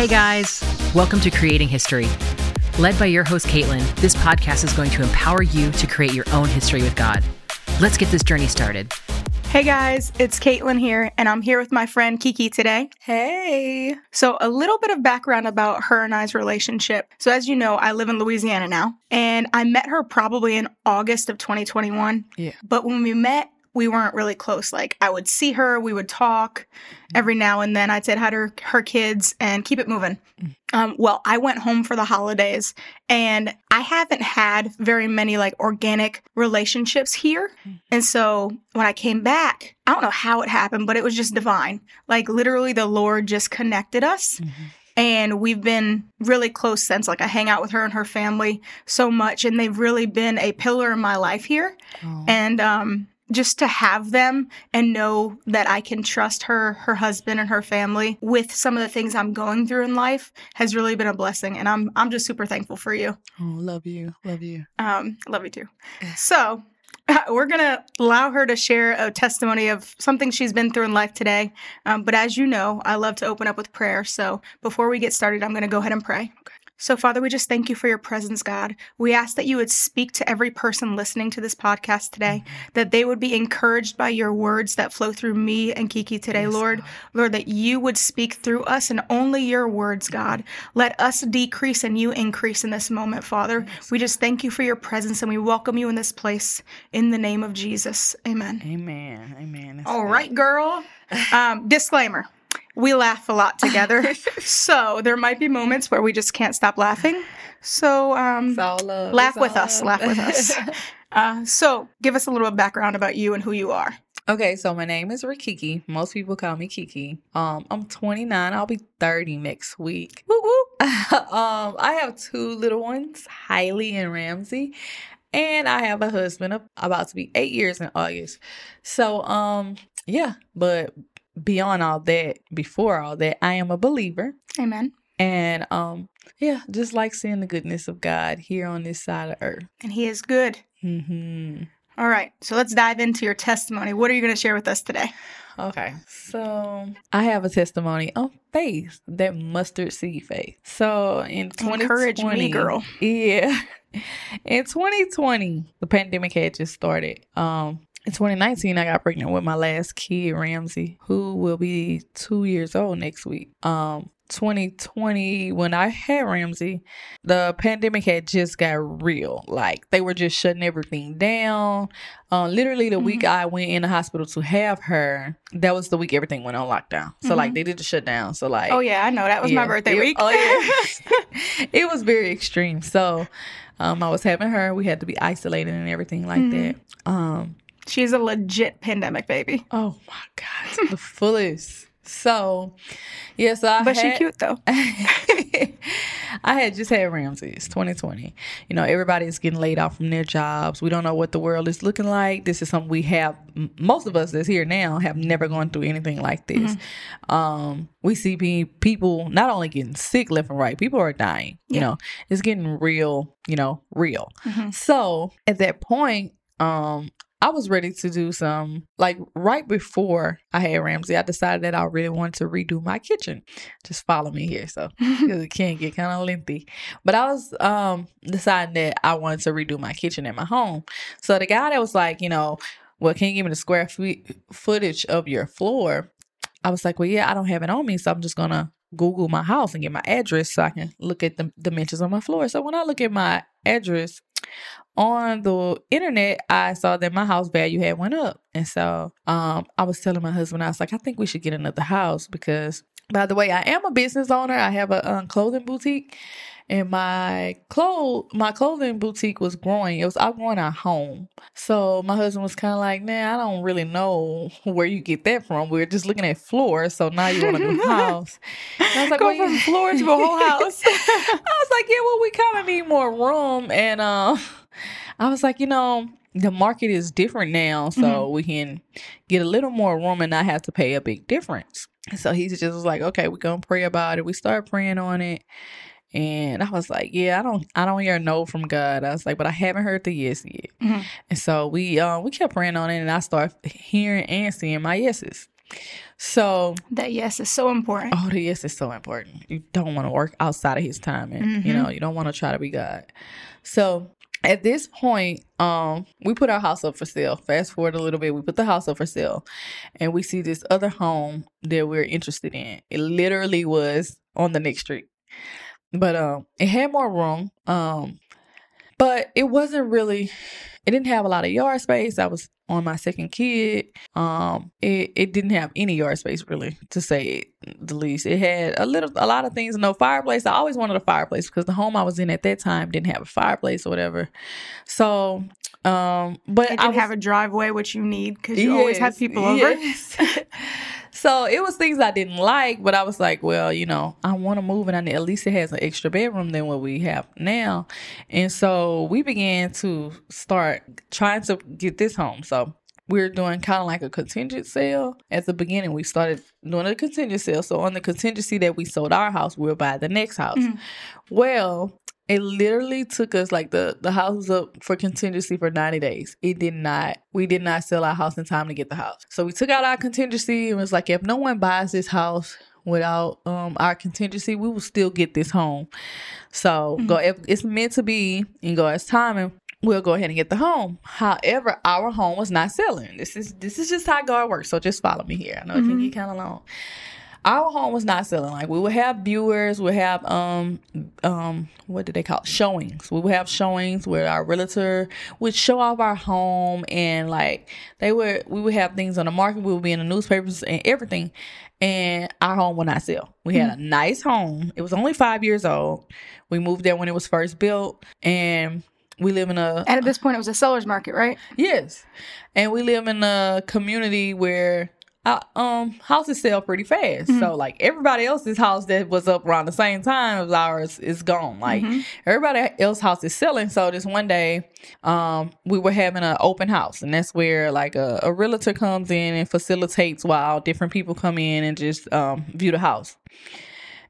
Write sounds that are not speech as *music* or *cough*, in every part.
Hey guys, welcome to Creating History. Led by your host, Caitlin, this podcast is going to empower you to create your own history with God. Let's get this journey started. Hey guys, it's Caitlin here, and I'm here with my friend Kiki today. Hey. So, a little bit of background about her and I's relationship. So, as you know, I live in Louisiana now, and I met her probably in August of 2021. Yeah. But when we met, we weren't really close. Like, I would see her, we would talk every now and then. I'd say hi to her, her kids and keep it moving. Um, well, I went home for the holidays and I haven't had very many like organic relationships here. And so when I came back, I don't know how it happened, but it was just divine. Like literally the Lord just connected us. And we've been really close since. Like I hang out with her and her family so much, and they've really been a pillar in my life here. Oh. And um, just to have them and know that I can trust her, her husband, and her family with some of the things I'm going through in life has really been a blessing. And I'm I'm just super thankful for you. Oh, love you. Love you. Um, love you too. So *laughs* we're gonna allow her to share a testimony of something she's been through in life today. Um, but as you know, I love to open up with prayer. So before we get started, I'm gonna go ahead and pray. So, Father, we just thank you for your presence, God. We ask that you would speak to every person listening to this podcast today, that they would be encouraged by your words that flow through me and Kiki today, Lord. Lord, that you would speak through us and only your words, God. Let us decrease and you increase in this moment, Father. We just thank you for your presence and we welcome you in this place in the name of Jesus. Amen. Amen. Amen. That's All good. right, girl. *laughs* Um, disclaimer. We laugh a lot together. *laughs* so there might be moments where we just can't stop laughing. So um, love. laugh with all us. love. Laugh with us. *laughs* Uh, so give us a little background about you and who you are. okay, so my name is Rikiki. Most people call me Kiki. Um, I'm 29. I'll be 30 next week. Woo woo. *laughs* um, I have two little ones, Hailey and Ramsey. And I have a husband of about to be eight years in August. So um, yeah, but beyond all that, before all that, I am a believer. Amen. And um, yeah, just like seeing the goodness of God here on this side of earth. And he is good. hmm All right. So let's dive into your testimony. What are you going to share with us today? Okay, so I have a testimony of faith, that mustard seed faith. So in 2020, Encourage me, girl. *laughs* Yeah, in 2020, the pandemic had just started. Um, in 2019, I got pregnant with my last kid, Ramsey, who will be two years old next week. Um, 2020, when I had Ramsey, the pandemic had just got real. Like they were just shutting everything down. Uh, literally, the week I went in the hospital to have her, that was the week everything went on lockdown. So like they did the shutdown. So like, Oh, yeah. I know. That was my birthday it- week. Oh yeah, *laughs* *laughs* it was very extreme. So, um, I was having her. We had to be isolated and everything like Mm-hmm. that. Um, She's a legit pandemic baby. oh my god, the fullest. So, yeah, so I But she cute, though. *laughs* I had just had Ramsey. It's 2020. You know, everybody is getting laid off from their jobs. We don't know what the world is looking like. This is something we have. Most of us that's here now have never gone through anything like this. Um, we see people not only getting sick left and right. People are dying. You know, it's getting real. You know, real. Mhm. So at that point, um, I was ready to do some like right before I had Ramsey. I decided that I really wanted to redo my kitchen. Just follow me here, so *laughs* because it can get kind of lengthy. But I was um deciding that I wanted to redo my kitchen at my home. So the guy that was like, you know, well, can you give me the square feet footage of your floor? I was like, well, yeah, I don't have it on me, so I'm just gonna Google my house and get my address so I can look at the dimensions on my floor. So when I look at my address on the internet, I saw that my house value had went up, and so um, I was telling my husband, I was like, I think we should get another house because, by the way, I am a business owner. I have a um, clothing boutique, and my clothes my clothing boutique was growing. It was outgrowing our home. So my husband was kind of like, "Nah, I don't really know where you get that from. We are just looking at floors, so now you want a new *laughs* house." And I was like, Go "Well, from yeah." floor to a whole house. *laughs* I was like, "Yeah, well, we kind of need more room," and uh, I was like, "You know." The market is different now, so we can get a little more room and not have to pay a big difference. So he just was like, "Okay, we're gonna pray about it." We start praying on it, and I was like, "Yeah, I don't, I don't hear a no from God." I was like, "But I haven't heard the yes yet." Mhm. And so we, uh, we kept praying on it, and I started hearing and seeing my yeses. So That yes is so important. Oh, the yes is so important. You don't want to work outside of his time, and you know you don't want to try to be God. So at this point, um, we put our house up for sale. Fast forward a little bit, we put the house up for sale, and we see this other home that we're interested in. It literally was on the next street, but um, it had more room. Um, but it wasn't really. It didn't have a lot of yard space. I was on my second kid. Um, it, it didn't have any yard space really, to say it the least. It had a little, a lot of things. No fireplace. I always wanted a fireplace because the home I was in at that time didn't have a fireplace or whatever. So, um, but I was, have a driveway, which you need because you always have people over. yes. *laughs* so it was things I didn't like, but I was like, well, you know, I want to move, and I need, at least it has an extra bedroom than what we have now. And so we began to start trying to get this home. So we are doing kind of like a contingent sale. At the beginning, we started doing a contingent sale. So on the contingency that we sold our house, we'll buy the next house. Mhm. Well, it literally took us like the the house was up for contingency for 90 days. It did not we did not sell our house in time to get the house. So we took out our contingency and was like if no one buys this house without um our contingency, we will still get this home. So go if it's meant to be and go as timing, we'll go ahead and get the home. However, our home was not selling. This is this is just how God works. So just follow me here. I know it can get kind of long our home was not selling. Like we would have viewers, we would have um um what did they call it? showings. We would have showings where our realtor would show off our home and like they would we would have things on the market. We would be in the newspapers and everything, and our home would not sell. We had a nice home. It was only five years old. We moved there when it was first built, and we live in a And at this point, it was a seller's market, right? Yes, and we live in a community where uh, um houses sell pretty fast. So like everybody else's house that was up around the same time as ours is gone. Like everybody else house is selling. So this one day, um, we were having an open house, and that's where like a, a realtor comes in and facilitates while different people come in and just um view the house.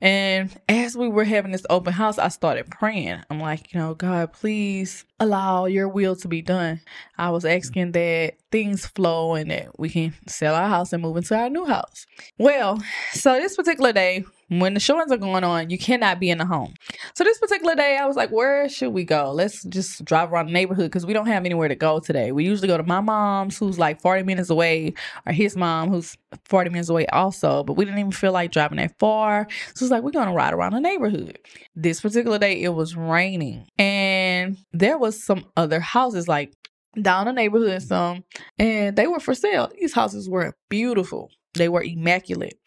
And as we were having this open house, I started praying. I'm like, you know, God, please allow your will to be done. I was asking that things flow and that we can sell our house and move into our new house. Well, so this particular day, when the showings are going on, you cannot be in the home. So this particular day, I was like, where should we go? Let's just drive around the neighborhood because we don't have anywhere to go today. We usually go to my mom's, who's like 40 minutes away, or his mom, who's 40 minutes away also. But we didn't even feel like driving that far. So it's like, we're going to ride around the neighborhood. This particular day, it was raining. And there was some other houses like down the neighborhood some and they were for sale these houses were beautiful they were immaculate.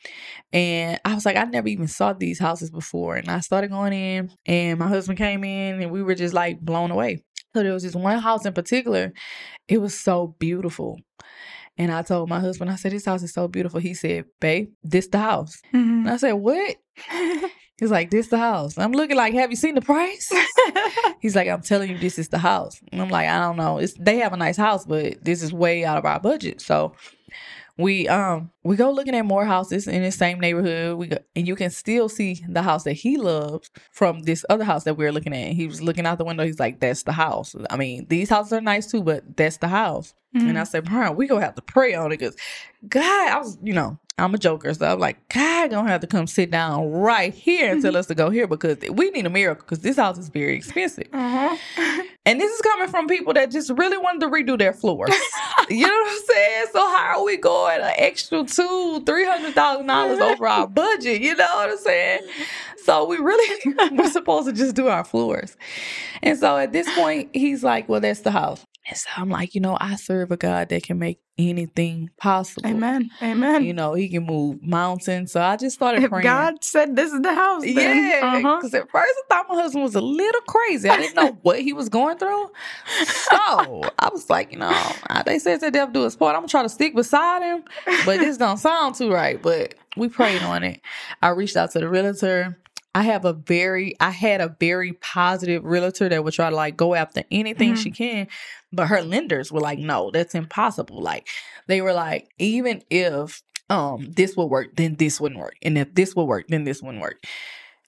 And i was like i never even saw these houses before. And i started going in and my husband came in and we were just like blown away. So there was this one house in particular. It was so beautiful. And i told my husband i said this house is so beautiful. He said babe this the house. Mm-hmm. And i said what? *laughs* He's like this the house. I'm looking like have you seen the price? *laughs* He's like, I'm telling you, this is the house. And I'm like, I don't know. It's they have a nice house, but this is way out of our budget. So we um we go looking at more houses in the same neighborhood. We go, and you can still see the house that he loves from this other house that we are looking at. He was looking out the window. He's like, "That's the house." I mean, these houses are nice too, but that's the house. And I mm-hmm. said, Brian, we gonna have to pray on it because God, I was, you know, I'm a joker, so I'm like, God gonna have to come sit down right here and tell mm-hmm. us to go here because we need a miracle because this house is very expensive. Uh-huh. *laughs* And this is coming from people that just really wanted to redo their floors. you know what I'm saying? So how are we going an extra two, three hundred thousand dollars over our budget? You know what I'm saying? So we really *laughs* we're supposed to just do our floors. And so at this point, he's like, Well, that's the house. And so I'm like, you know, I serve a God that can make anything possible. Amen. Amen. You know, he can move mountains. So I just started if praying. God said this is the house, then, Yeah, uh-huh. because at first I thought my husband was a little crazy. I didn't know *laughs* what he was going through. So I was like, you know, they said that they'll do his part. I'm gonna try to stick beside him, but this don't sound too right. But we prayed on it. I reached out to the realtor. I have a very, I had a very positive realtor that would try to like go after anything Mhm. she can, but her lenders were like, no, that's impossible. Like they were like, even if um this will work, then this wouldn't work, and if this will work, then this wouldn't work.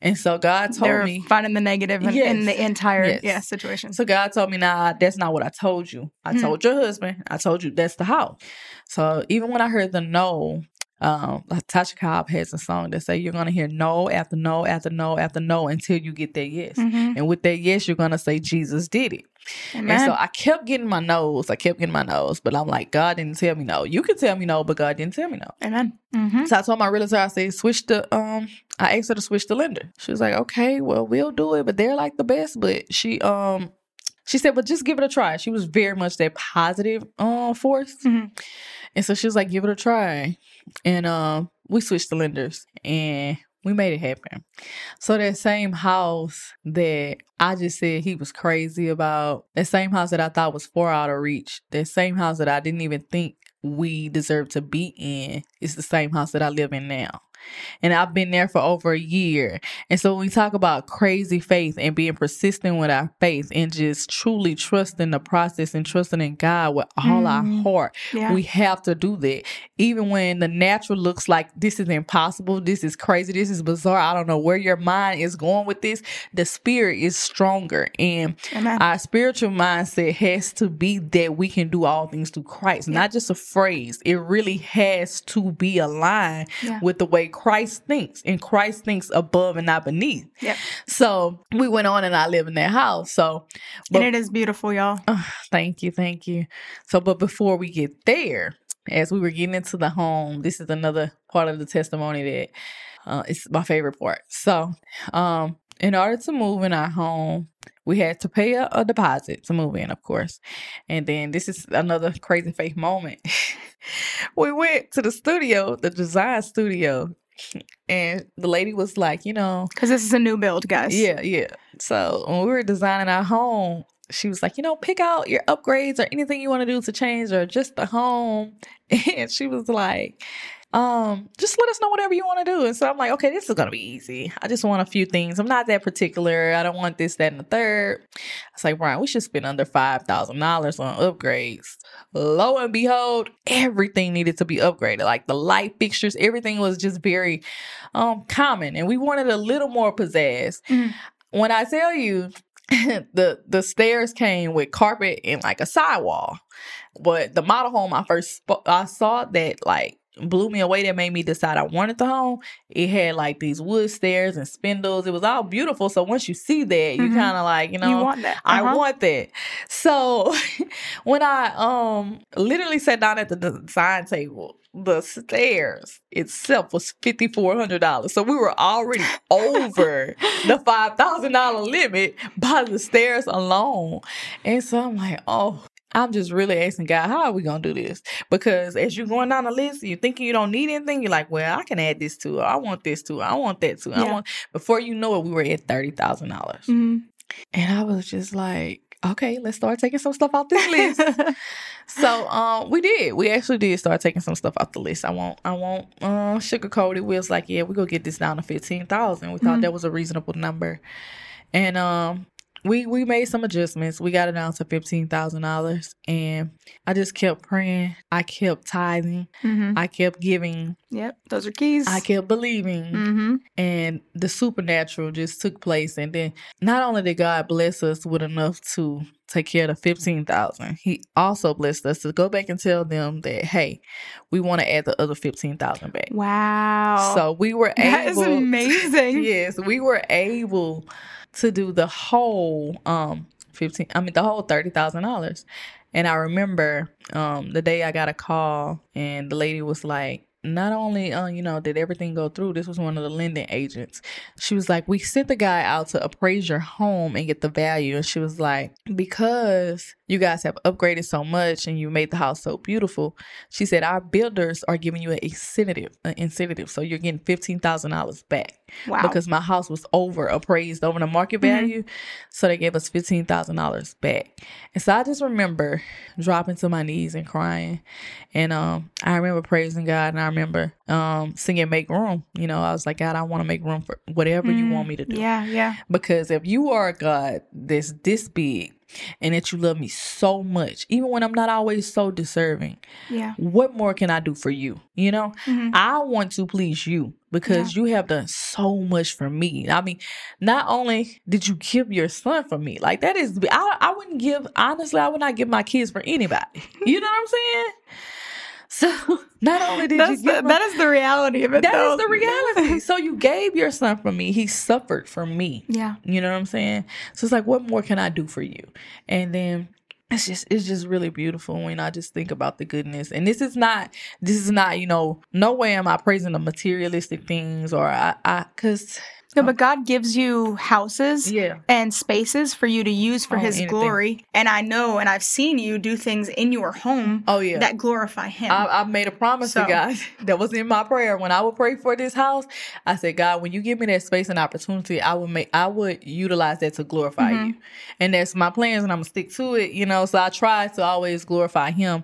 And so God told They're me. finding the negative in, in the entire Yes. yeah situation. So God told me, nah, that's not what I told you. I Hmm. told your husband, I told you that's the house. So even when I heard the no, um Tasha Cobb has a song that say you're gonna hear no after no after no after no until you get that yes. Mhm. And with that yes, you're gonna say Jesus did it. Amen. And so I kept getting my noes. I kept getting my noes, but I'm like, God didn't tell me no. You can tell me no, but God didn't tell me no. Amen. hmm So I told my realtor, I said, switch the um I asked her to switch the lender. She was like, Okay, well, we'll do it, but they're like the best. But she um she said, but just give it a try. She was very much that positive uh force. Mhm. And so she was like, give it a try. And um we switched the lenders and we made it happen. So that same house that I just said he was crazy about, that same house that I thought was far out of reach, that same house that I didn't even think we deserved to be in is the same house that I live in now. And I've been there for over a year. And so when we talk about crazy faith and being persistent with our faith and just truly trusting the process and trusting in God with all Mhm. our heart, Yeah. we have to do that. Even when the natural looks like this is impossible, this is crazy, this is bizarre. I don't know where your mind is going with this. The spirit is stronger. And Amen. our spiritual mindset has to be that we can do all things through Christ, not just a phrase. It really has to be aligned Yeah. with the way Christ thinks, and Christ thinks above and not beneath. Yep. So we went on, and I live in that house. So, but and it is beautiful, y'all. uh, thank you, thank you. So, but before we get there, as we were getting into the home, this is another part of the testimony that uh, it's my favorite part. So, um, in order to move in our home, we had to pay a, a deposit to move in, of course. And then this is another crazy faith moment. *laughs* we went to the studio, the design studio, *laughs* and the lady was like, you know, Because this is a new build, guys. yeah, yeah. So when we were designing our home, she was like, you know, pick out your upgrades or anything you want to do to change or just the home. *laughs* And she was like, um, just let us know whatever you want to do. And so I'm like, okay, this is gonna be easy. I just want a few things. I'm not that particular. I don't want this, that, and the third. I was like, Brian, we should spend under five thousand dollars on upgrades. Lo and behold, everything needed to be upgraded. Like the light fixtures, everything was just very um common. And we wanted a little more pizzazz. Mhm. When I tell you *laughs* the the stairs came with carpet and like a sidewall. But the model home I first sp- I saw that like blew me away that made me decide I wanted the home. It had like these wood stairs and spindles. It was all beautiful. So once you see that, you Mhm. kind of like, you know, you want that. I Uh-huh. want that. So *laughs* when I um literally sat down at the design table, the stairs itself was fifty four hundred dollars. So we were already over *laughs* the five thousand dollar limit by the stairs alone. And so I'm like, oh. I'm just really asking God, how are we gonna do this? Because as you're going down the list, you're thinking you don't need anything. You're like, well, I can add this to it. I want this to. I want that too. I want. Before you know it, we were at thirty thousand dollars. Mhm. And I was just like, okay, let's start taking some stuff off this list. *laughs* so um we did. We actually did start taking some stuff off the list. I won't I won't uh sugarcoat it. We was like, yeah, we're gonna get this down to fifteen thousand. We thought Mhm. that was a reasonable number. And um we we made some adjustments. We got it down to fifteen thousand dollars. And I just kept praying. I kept tithing. Mhm. I kept giving. Yep. Those are keys. I kept believing hmm and the supernatural just took place and then not only did god bless us with enough to take care of the 15000 he also blessed us to go back and tell them that hey we want to add the other 15000 back Wow. so we were that able That is amazing. *laughs* yes we were able to do the whole um 15 i mean the whole $30000 and i remember um the day i got a call and the lady was like not only uh, you know did everything go through this was one of the lending agents she was like we sent the guy out to appraise your home and get the value and she was like because you guys have upgraded so much and you made the house so beautiful she said our builders are giving you an incentive an incentive so you're getting $15000 back Wow. because my house was over appraised over the market Mhm. value. So they gave us fifteen thousand dollars back. And so I just remember dropping to my knees and crying. And um I remember praising God and I remember um singing Make Room. You know, I was like, God, I want to make room for whatever you Mm, want me to do. Yeah. Yeah. Because if you are a God that's this big and that you love me so much, even when I'm not always so deserving, Yeah. what more can I do for you? You know? Mhm. I want to please you because you have done so much for me. I mean, not only did you give your son for me, like that is, I, I wouldn't give, honestly, I would not give my kids for anybody. You know what I'm saying? So *laughs* not only did you the, him, that is the reality of it. that though. is the reality. *laughs* so you gave your son for me. He suffered for me. Yeah. You know what I'm saying? So it's like, what more can I do for you? And then it's just it's just really beautiful when I just think about the goodness. And this is not this is not, you know, no way am I praising the materialistic things or I I cause No, but God gives you houses yeah. and spaces for you to use for Oh, His anything. glory. And I know, and I've seen you do things in your home Oh yeah. that glorify Him. I, I made a promise So- to God *laughs* that was in my prayer when I would pray for this house. I said, God, when you give me that space and opportunity, I would make, I would utilize that to glorify Mhm. you, and that's my plans, and I'm gonna stick to it. You know, so I try to always glorify Him.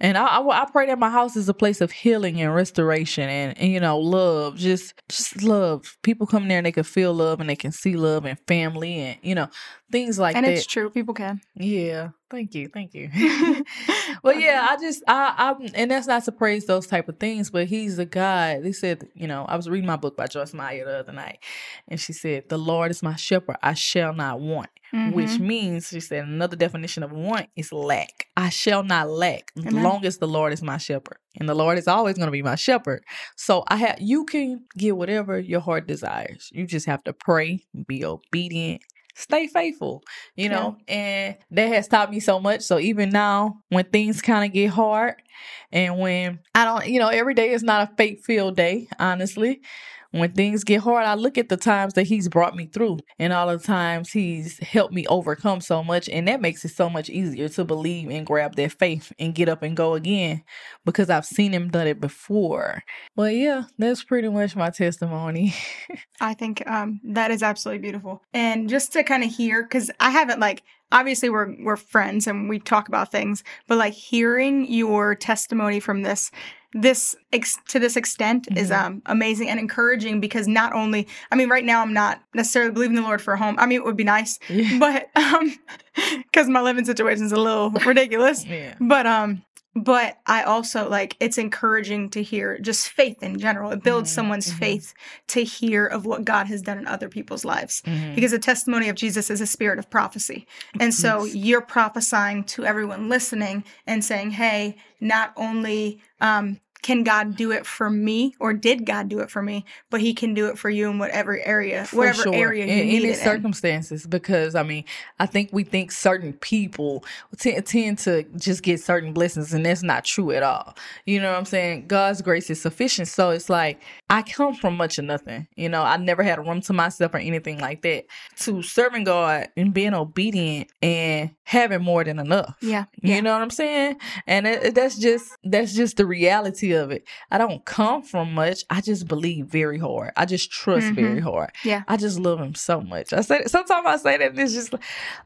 And I, I, I pray that my house is a place of healing and restoration and, and you know love, just just love. People come there and they can feel love and they can see love and family and you know things like and that. And it's true. People can. Yeah, thank you, thank you. *laughs* *laughs* well, yeah, I just I I and that's not to praise those type of things, but he's a God. They said, you know, I was reading my book by Joyce Meyer the other night, and she said, "The Lord is my shepherd; I shall not want." Which Mhm. means, she said, another definition of want is lack. I shall not lack as long as the Lord is my shepherd, and the Lord is always going to be my shepherd. So I have you can get whatever your heart desires. You just have to pray, be obedient, stay faithful you Yeah. know and that has taught me so much so even now when things kind of get hard and when i don't you know every day is not a faith filled day honestly when things get hard i look at the times that he's brought me through and all the times he's helped me overcome so much. And that makes it so much easier to believe and grab that faith and get up and go again because i've seen him done it before. Well yeah that's pretty much my testimony. *laughs* I think um, that is absolutely beautiful. And just to kind of hear, because I haven't like obviously we're we're friends and we talk about things, but like hearing your testimony from this this ex- to this extent is Mhm. um amazing and encouraging because not only I mean right now I'm not necessarily believing the Lord for a home. I mean it would be nice, yeah *laughs* but um *laughs* because my living situation is a little *laughs* ridiculous. yeah But um but I also like it's encouraging to hear just faith in general. It builds Mhm, someone's mhm. faith to hear of what God has done in other people's lives. Mhm. Because the testimony of Jesus is a spirit of prophecy. And so Yes. you're prophesying to everyone listening and saying, hey, not only um, can God do it for me or did God do it for me, but he can do it for you in whatever area, For whatever sure. area you in need any it in. circumstances because i mean i think we think certain people t- tend to just get certain blessings and that's not true at all you know what i'm saying god's grace is sufficient so it's like i come from much of nothing you know i never had a room to myself or anything like that to serving god and being obedient and having more than enough Yeah. you Yeah. know what I'm saying? And it, it- that's just that's just the reality of it. I don't come from much. I just believe very hard. I just trust Mhm. very hard. Yeah. I just love him so much. I say sometimes I say that and it's just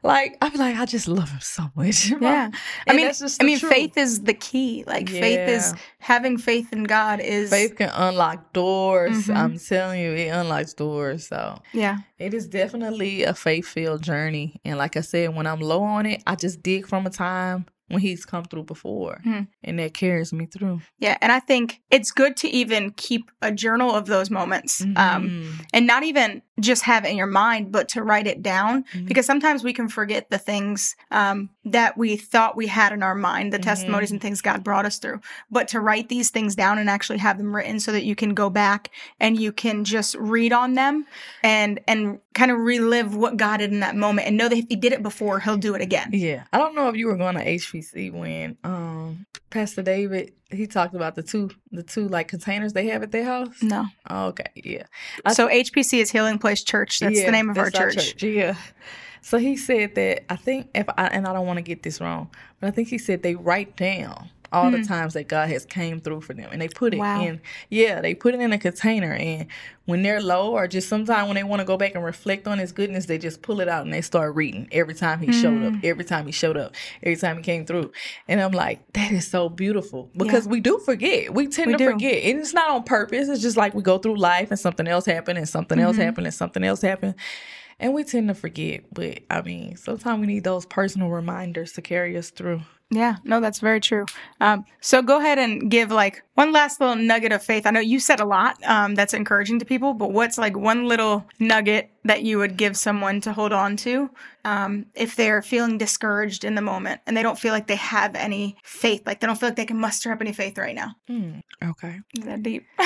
like I feel like I just love him so much. *laughs* Yeah. I mean, I mean, truth. faith is the key. Like faith is having faith in God is Faith can unlock doors. Mhm. I'm telling you, it unlocks doors. So yeah. it is definitely a faith filled journey. And like I said, when I'm low on it, I just dig from a time when he's come through before. Mhm. And that carries me through. Yeah, and I think it's good to even keep a journal of those moments. Um Mhm. and not even just have it in your mind, but to write it down Mhm. because sometimes we can forget the things um, that we thought we had in our mind, the testimonies Mhm. and things God brought us through. But to write these things down and actually have them written so that you can go back and you can just read on them and and kind of relive what God did in that moment and know that if He did it before, He'll do it again. Yeah, I don't know if you were going to HPC when um Pastor David he talked about the two the two like containers they have at their house. No. Oh, okay, yeah, I- So HPC is Healing Place Church. That's Yeah, the name of our that's church. Yeah. So he said that I think if I and I don't want to get this wrong, but I think he said they write down all the Mhm. times that God has came through for them, and they put it Wow. in. Yeah, they put it in a container, and when they're low or just sometimes when they want to go back and reflect on His goodness, they just pull it out and they start reading every time He showed up, Mm. every time He showed up, every time He came through, and I'm like, that is so beautiful because we do forget, we tend We to do. forget, and it's not on purpose. It's just like we go through life and something else happened, and something else Mhm. happened, and something else happened. And we tend to forget, but I mean, sometimes we need those personal reminders to carry us through. Yeah, no, that's very true. Um, so go ahead and give like one last little nugget of faith. I know you said a lot um, that's encouraging to people, but what's like one little nugget that you would give someone to hold on to um, if they're feeling discouraged in the moment and they don't feel like they have any faith, like they don't feel like they can muster up any faith right now? Hmm, okay. Is that deep? *laughs*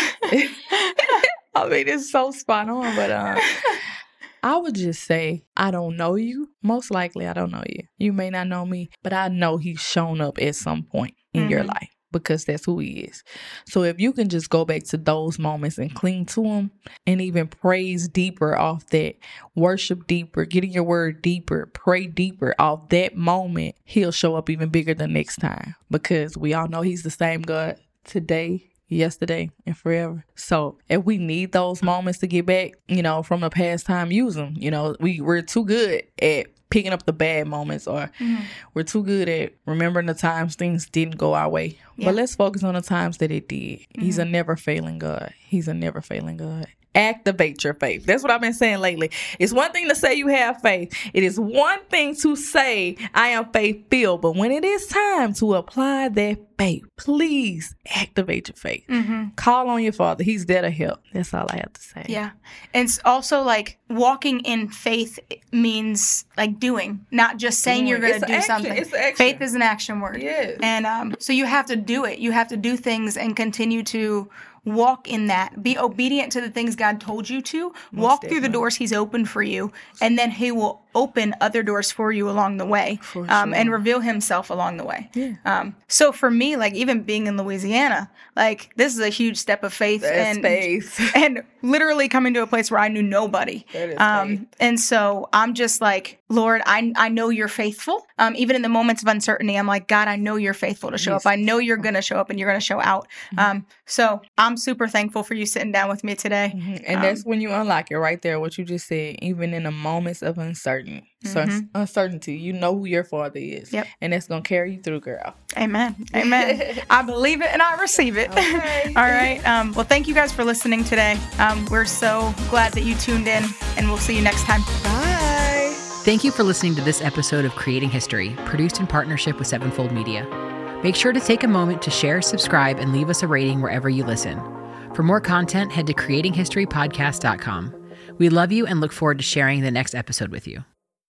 I mean, it's so spot on, but uh, *laughs* I would just say, I don't know you. Most likely, I don't know you. You may not know me, but I know he's shown up at some point in your Mhm. life because that's who he is. So if you can just go back to those moments and cling to him and even praise deeper off that, worship deeper, get in your word deeper, pray deeper off that moment, he'll show up even bigger the next time because we all know he's the same God today, yesterday, and forever. So if we need those moments to get back, you know, from the past time, use them. You know, we we're too good at picking up the bad moments or mm-hmm. we're too good at remembering the times things didn't go our way. Yeah. But let's focus on the times that it did. He's a mm-hmm. never failing God. He's a never failing God. Activate your faith. That's what I've been saying lately. It's one thing to say you have faith. It is one thing to say I am faith filled. But when it is time to apply that faith, please activate your faith. mm-hmm. Call on your father. He's there to help. That's all I have to say. Yeah. And it's also like walking in faith means like doing, not just saying you're going to do something. It's action. Faith is an action word. Yes. And um, so you have to do it. You have to do things and continue to walk in that. Be obedient to the things God told you to. walk through the doors He's opened for you, and then He will open other doors for you along the way, For um, and reveal Himself along the way. Yeah. Um, so for me, like even being in Louisiana, like this is a huge step of faith and faith. *laughs* and literally coming to a place where I knew nobody. That is Um, and so I'm just like, Lord, I I know you're faithful. Um, even in the moments of uncertainty, I'm like, God, I know you're faithful to show Yes. Mm-hmm. up. I know you're gonna show up and you're gonna show out. Um, so I'm super thankful for you sitting down with me today. Mhm. And Um, that's when you unlock it right there, what you just said, even in the moments of uncertainty. So Mhm. uncertainty, you know who your father is. Yep. And that's gonna carry you through, girl. Amen. Amen. *laughs* I believe it and I receive it. Okay. *laughs* All right. Um, well, thank you guys for listening today. Um, we're so glad that you tuned in, and we'll see you next time. Bye. Thank you for listening to this episode of Creating History, produced in partnership with Sevenfold Media. Make sure to take a moment to share, subscribe, and leave us a rating wherever you listen. For more content, head to creatinghistorypodcast.com. We love you and look forward to sharing the next episode with you.